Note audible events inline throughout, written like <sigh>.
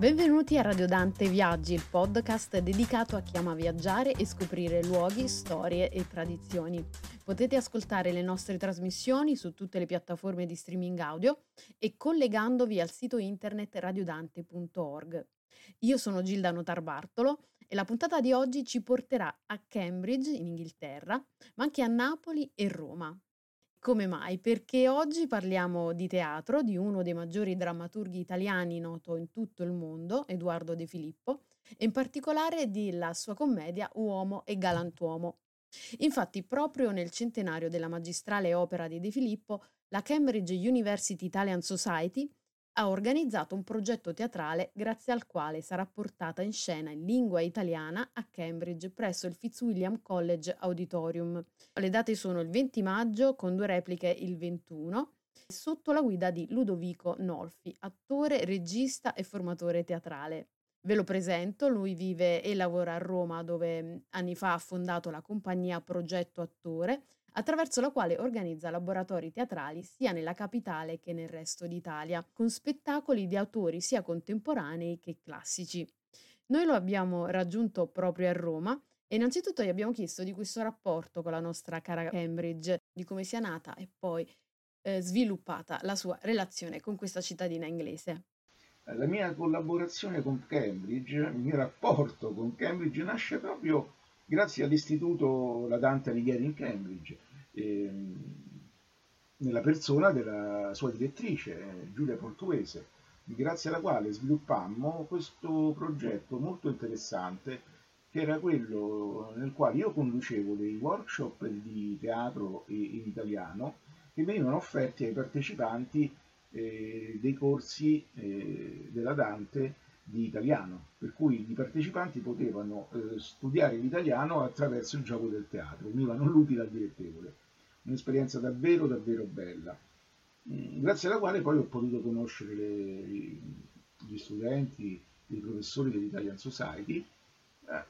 Benvenuti a Radio Dante Viaggi, il podcast dedicato a chi ama viaggiare e scoprire luoghi, storie e tradizioni. Potete ascoltare le nostre trasmissioni su tutte le piattaforme di streaming audio e collegandovi al sito internet radiodante.org. Io sono Gilda Notarbartolo e la puntata di oggi ci porterà a Cambridge, in Inghilterra, ma anche a Napoli e Roma. Come mai? Perché oggi parliamo di teatro, di uno dei maggiori drammaturghi italiani noto in tutto il mondo, Edoardo De Filippo, e in particolare della sua commedia Uomo e Galantuomo. Infatti, proprio nel centenario della magistrale opera di De Filippo, la Cambridge University Italian Society ha organizzato un progetto teatrale grazie al quale sarà portata in scena in lingua italiana a Cambridge presso il Fitzwilliam College Auditorium. Le date sono il 20 maggio con due repliche il 21 sotto la guida di Ludovico Nolfi, attore, regista e formatore teatrale. Ve lo presento, lui vive e lavora a Roma dove anni fa ha fondato la compagnia Progetto Attore attraverso la quale organizza laboratori teatrali sia nella capitale che nel resto d'Italia, con spettacoli di autori sia contemporanei che classici. Noi lo abbiamo raggiunto proprio a Roma e innanzitutto gli abbiamo chiesto di questo rapporto con la nostra cara Cambridge, di come sia nata e poi eh, sviluppata la sua relazione con questa cittadina inglese. La mia collaborazione con Cambridge, il mio rapporto con Cambridge nasce proprio grazie all'istituto La Dante Alighieri in Cambridge, ehm, nella persona della sua direttrice, Giulia Portuese, grazie alla quale sviluppammo questo progetto molto interessante che era quello nel quale io conducevo dei workshop di teatro in italiano che venivano offerti ai partecipanti eh, dei corsi eh, della Dante di italiano, per cui i partecipanti potevano eh, studiare l'italiano attraverso il gioco del teatro, univano l'utile al direttevole. Un'esperienza davvero, davvero bella, mm, grazie alla quale poi ho potuto conoscere le, gli studenti, i professori dell'Italian Society, eh,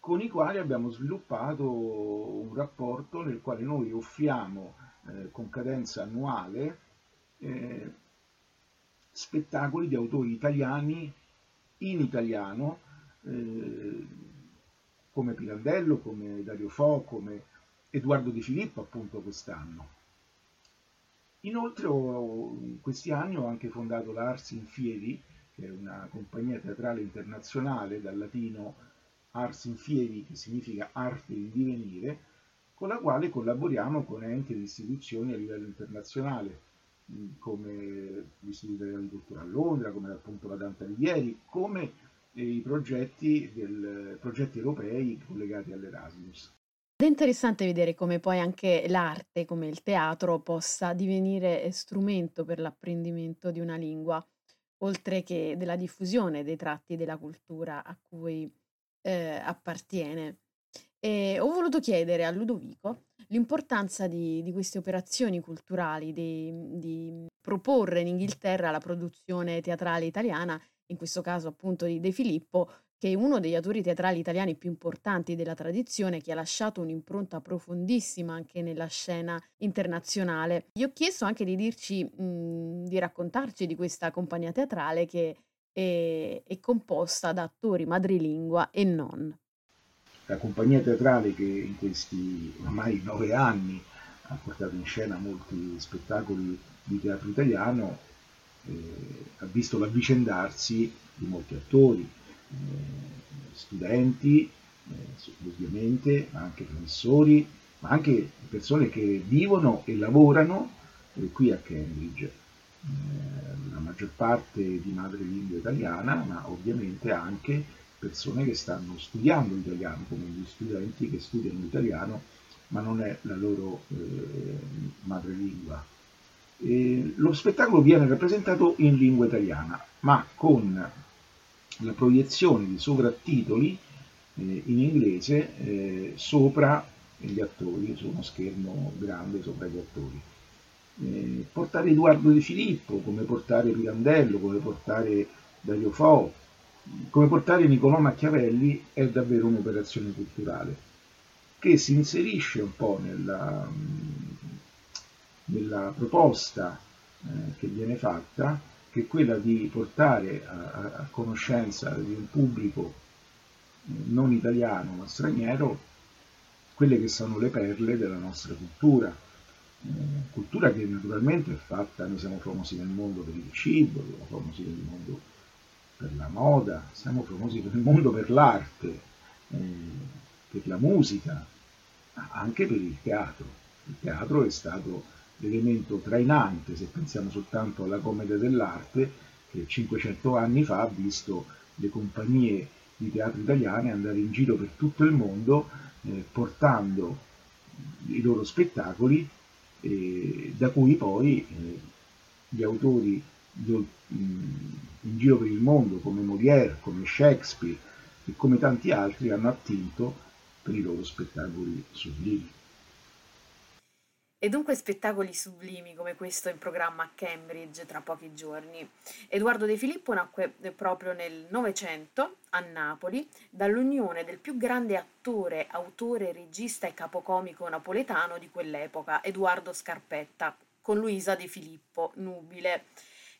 con i quali abbiamo sviluppato un rapporto nel quale noi offriamo eh, con cadenza annuale eh, spettacoli di autori italiani in italiano, eh, come Pirandello, come Dario Fo, come Edoardo Di Filippo appunto quest'anno. Inoltre ho, in questi anni ho anche fondato l'Ars in Fieri, che è una compagnia teatrale internazionale dal latino Ars in Fieri, che significa arte in divenire, con la quale collaboriamo con enti ed istituzioni a livello internazionale, come l'Istituto Italiano di Cultura a Londra, come appunto la Dante Alighieri, come i progetti, del, progetti europei collegati all'Erasmus. È interessante vedere come poi anche l'arte, come il teatro, possa divenire strumento per l'apprendimento di una lingua, oltre che della diffusione dei tratti della cultura a cui eh, appartiene. E ho voluto chiedere a Ludovico l'importanza di, di queste operazioni culturali, di, di proporre in Inghilterra la produzione teatrale italiana, in questo caso appunto di De Filippo, che è uno degli autori teatrali italiani più importanti della tradizione, che ha lasciato un'impronta profondissima anche nella scena internazionale. Gli ho chiesto anche di dirci, mh, di raccontarci di questa compagnia teatrale che è, è composta da attori madrelingua e non la compagnia teatrale che in questi ormai nove anni ha portato in scena molti spettacoli di teatro italiano eh, ha visto l'avvicendarsi di molti attori, eh, studenti, eh, ovviamente, ma anche professori, ma anche persone che vivono e lavorano eh, qui a Cambridge. Eh, la maggior parte di madrelingua italiana, ma ovviamente anche persone che stanno studiando l'italiano, come gli studenti che studiano l'italiano, ma non è la loro eh, madrelingua. E lo spettacolo viene rappresentato in lingua italiana, ma con la proiezione di sovrattitoli eh, in inglese eh, sopra gli attori, su uno schermo grande sopra gli attori. Eh, portare Edoardo De Filippo, come portare Pirandello, come portare Dario Fo, come portare Niccolò Machiavelli è davvero un'operazione culturale che si inserisce un po' nella, nella proposta eh, che viene fatta che è quella di portare a, a conoscenza di un pubblico non italiano ma straniero quelle che sono le perle della nostra cultura, eh, cultura che naturalmente è fatta, noi siamo famosi nel mondo per il cibo, siamo famosi nel mondo per la moda, siamo famosi nel mondo per l'arte, eh, per la musica, ma anche per il teatro. Il teatro è stato l'elemento trainante, se pensiamo soltanto alla commedia dell'arte, che 500 anni fa ha visto le compagnie di teatro italiane andare in giro per tutto il mondo eh, portando i loro spettacoli eh, da cui poi gli autori in giro per il mondo come Molière, come Shakespeare e come tanti altri hanno attinto per i loro spettacoli sublimi. E dunque spettacoli sublimi come questo in programma a Cambridge tra pochi giorni. Edoardo De Filippo nacque proprio nel Novecento a Napoli dall'unione del più grande attore, autore, regista e capocomico napoletano di quell'epoca, Edoardo Scarpetta, con Luisa De Filippo, nubile.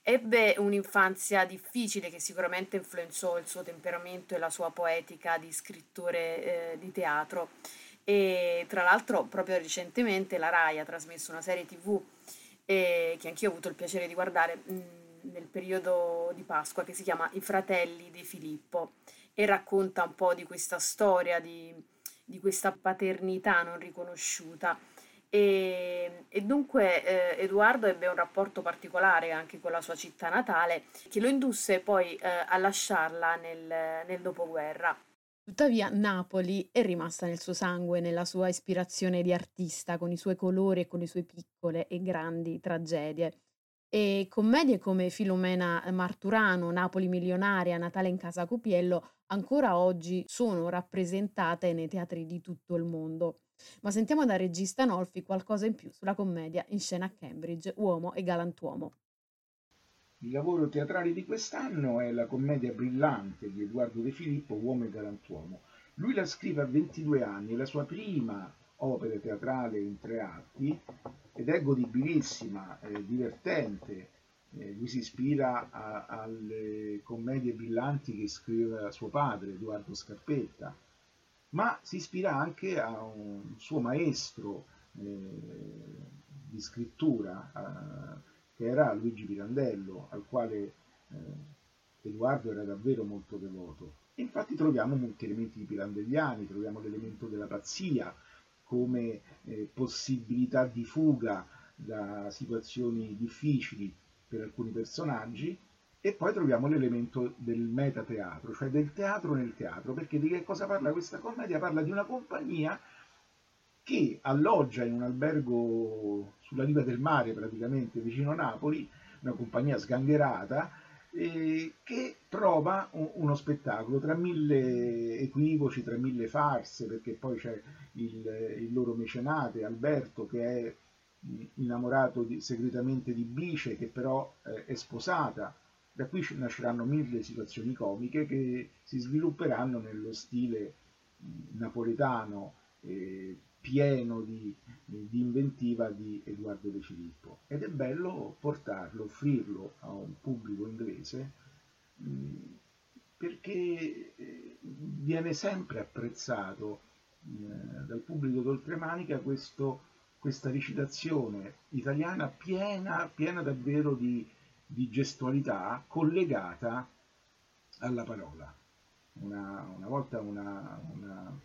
Ebbe un'infanzia difficile che sicuramente influenzò il suo temperamento e la sua poetica di scrittore eh, di teatro e tra l'altro proprio recentemente la RAI ha trasmesso una serie tv eh, che anch'io ho avuto il piacere di guardare mh, nel periodo di Pasqua che si chiama I fratelli di Filippo e racconta un po' di questa storia, di, di questa paternità non riconosciuta. E, e dunque eh, Edoardo ebbe un rapporto particolare anche con la sua città natale che lo indusse poi eh, a lasciarla nel, nel dopoguerra. Tuttavia Napoli è rimasta nel suo sangue, nella sua ispirazione di artista, con i suoi colori e con le sue piccole e grandi tragedie. E commedie come Filomena Marturano, Napoli milionaria, Natale in casa Cupiello ancora oggi sono rappresentate nei teatri di tutto il mondo. Ma sentiamo dal regista Nolfi qualcosa in più sulla commedia in scena a Cambridge, Uomo e Galantuomo. Il lavoro teatrale di quest'anno è la commedia brillante di Edoardo De Filippo, Uomo e Galantuomo. Lui la scrive a 22 anni, è la sua prima opera teatrale in tre atti ed è godibilissima, è divertente. Eh, lui si ispira a, alle commedie brillanti che scriveva suo padre, Edoardo Scarpetta, ma si ispira anche a un suo maestro eh, di scrittura, eh, che era Luigi Pirandello, al quale eh, Edoardo era davvero molto devoto. E infatti troviamo molti elementi pirandelliani, troviamo l'elemento della pazzia come eh, possibilità di fuga da situazioni difficili per alcuni personaggi, e poi troviamo l'elemento del metateatro, cioè del teatro nel teatro, perché di che cosa parla questa commedia? Parla di una compagnia che alloggia in un albergo sulla riva del mare, praticamente vicino a Napoli, una compagnia sgangherata, eh, che prova uno spettacolo tra mille equivoci, tra mille farse, perché poi c'è il, il loro mecenate Alberto che è innamorato di, segretamente di Bice, che però eh, è sposata. Da qui nasceranno mille situazioni comiche che si svilupperanno nello stile napoletano. Eh, pieno di, di, inventiva di Edoardo De Filippo ed è bello portarlo, offrirlo a un pubblico inglese perché eh, viene sempre apprezzato eh, dal pubblico d'oltremanica questo, questa recitazione italiana piena, piena davvero di, di gestualità collegata alla parola. Una, una volta una, una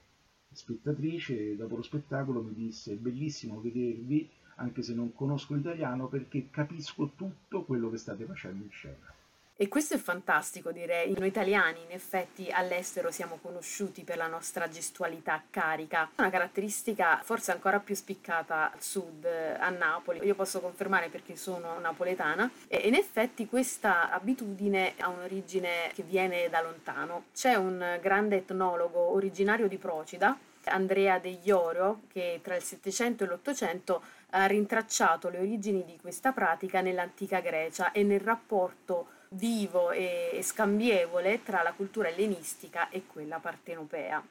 spettatrice dopo lo spettacolo mi disse è bellissimo vedervi anche se non conosco l'italiano perché capisco tutto quello che state facendo in scena. E questo è fantastico, direi. Noi italiani, in effetti, all'estero siamo conosciuti per la nostra gestualità carica. Una caratteristica forse ancora più spiccata al sud, a Napoli. Io posso confermare perché sono napoletana. E in effetti questa abitudine ha un'origine che viene da lontano. C'è un grande etnologo originario di Procida, Andrea De Iorio, che tra il Settecento e l'Ottocento ha rintracciato le origini di questa pratica nell'antica Grecia e nel rapporto vivo e scambievole tra la cultura ellenistica e quella partenopea.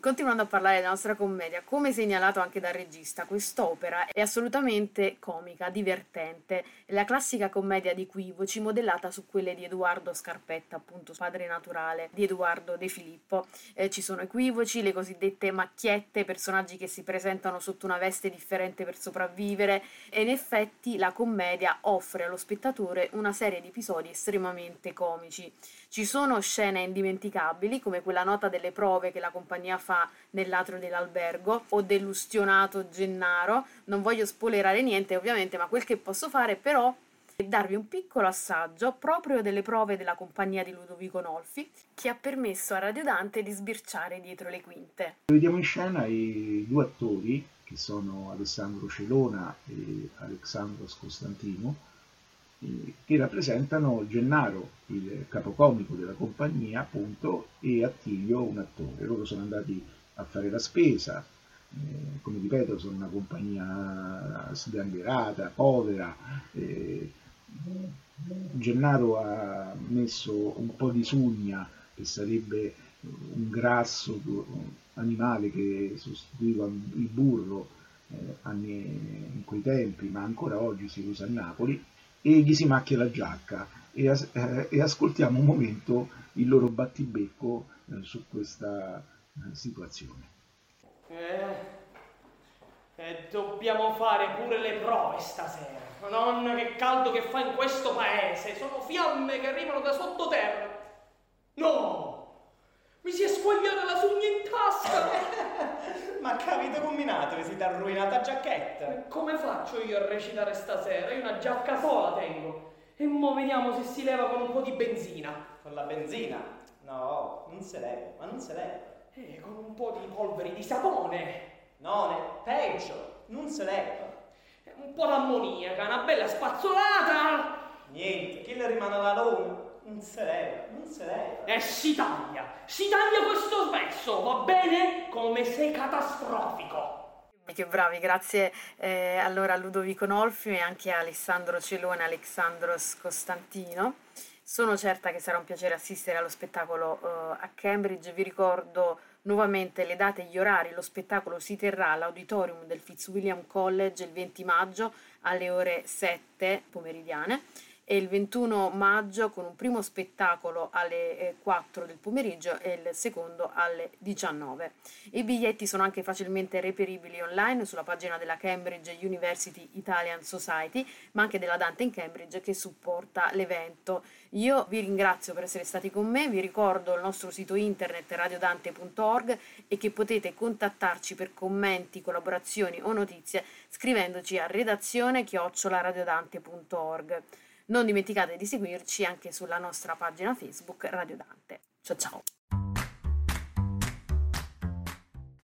Continuando a parlare della nostra commedia, come segnalato anche dal regista, quest'opera è assolutamente comica, divertente, è la classica commedia di equivoci modellata su quelle di Edoardo Scarpetta, appunto padre naturale di Edoardo De Filippo. Eh, ci sono equivoci, le cosiddette macchiette, personaggi che si presentano sotto una veste differente per sopravvivere e in effetti la commedia offre allo spettatore una serie di episodi estremamente comici. Ci sono scene indimenticabili come quella nota delle prove che la compagnia fa nell'atrio dell'albergo o dell'ustionato Gennaro. Non voglio spoilerare niente ovviamente, ma quel che posso fare però è darvi un piccolo assaggio proprio delle prove della compagnia di Ludovico Nolfi che ha permesso a Radio Dante di sbirciare dietro le quinte. Vediamo in scena i due attori che sono Alessandro Celona e Alexandro Costantino che rappresentano Gennaro, il capocomico della compagnia, appunto, e Attilio, un attore. Loro sono andati a fare la spesa, eh, come ripeto, sono una compagnia sgangherata, povera. Eh, Gennaro ha messo un po' di sugna, che sarebbe un grasso animale che sostituiva il burro eh, in quei tempi, ma ancora oggi si usa a Napoli e gli si macchia la giacca e, as- eh, e ascoltiamo un momento il loro battibecco eh, su questa eh, situazione. Eh, eh, dobbiamo fare pure le prove stasera. Nonna, che caldo che fa in questo paese! Sono fiamme che arrivano da sottoterra! No! Mi si è sfogliata la sugna in tasca! <laughs> Ma capito combinato che si ti ha arruinata giacchetta? Come faccio io a recitare stasera? Io una giacca sola tengo. E mo vediamo se si leva con un po' di benzina. Con la benzina? No, non se leva, ma non se leva. E con un po' di polveri di sapone. No, ne, peggio, non se leva. Un po' d'ammoniaca, una bella spazzolata. Niente, chi le rimane la luna? Non se leva, non se leva. E si taglia, si taglia questo pezzo, va bene? Come sei catastrofico. Che bravi, grazie eh, allora a Ludovico Nolfi e anche a Alessandro Celone e Alessandro Costantino. Sono certa che sarà un piacere assistere allo spettacolo uh, a Cambridge. Vi ricordo nuovamente le date e gli orari. Lo spettacolo si terrà all'auditorium del Fitzwilliam College il 20 maggio alle ore 7 pomeridiane e il 21 maggio con un primo spettacolo alle 4 eh, del pomeriggio e il secondo alle 19. I biglietti sono anche facilmente reperibili online sulla pagina della Cambridge University Italian Society, ma anche della Dante in Cambridge che supporta l'evento. Io vi ringrazio per essere stati con me, vi ricordo il nostro sito internet radiodante.org e che potete contattarci per commenti, collaborazioni o notizie scrivendoci a redazione chiocciolaradiodante.org. Non dimenticate di seguirci anche sulla nostra pagina Facebook Radio Dante. Ciao ciao!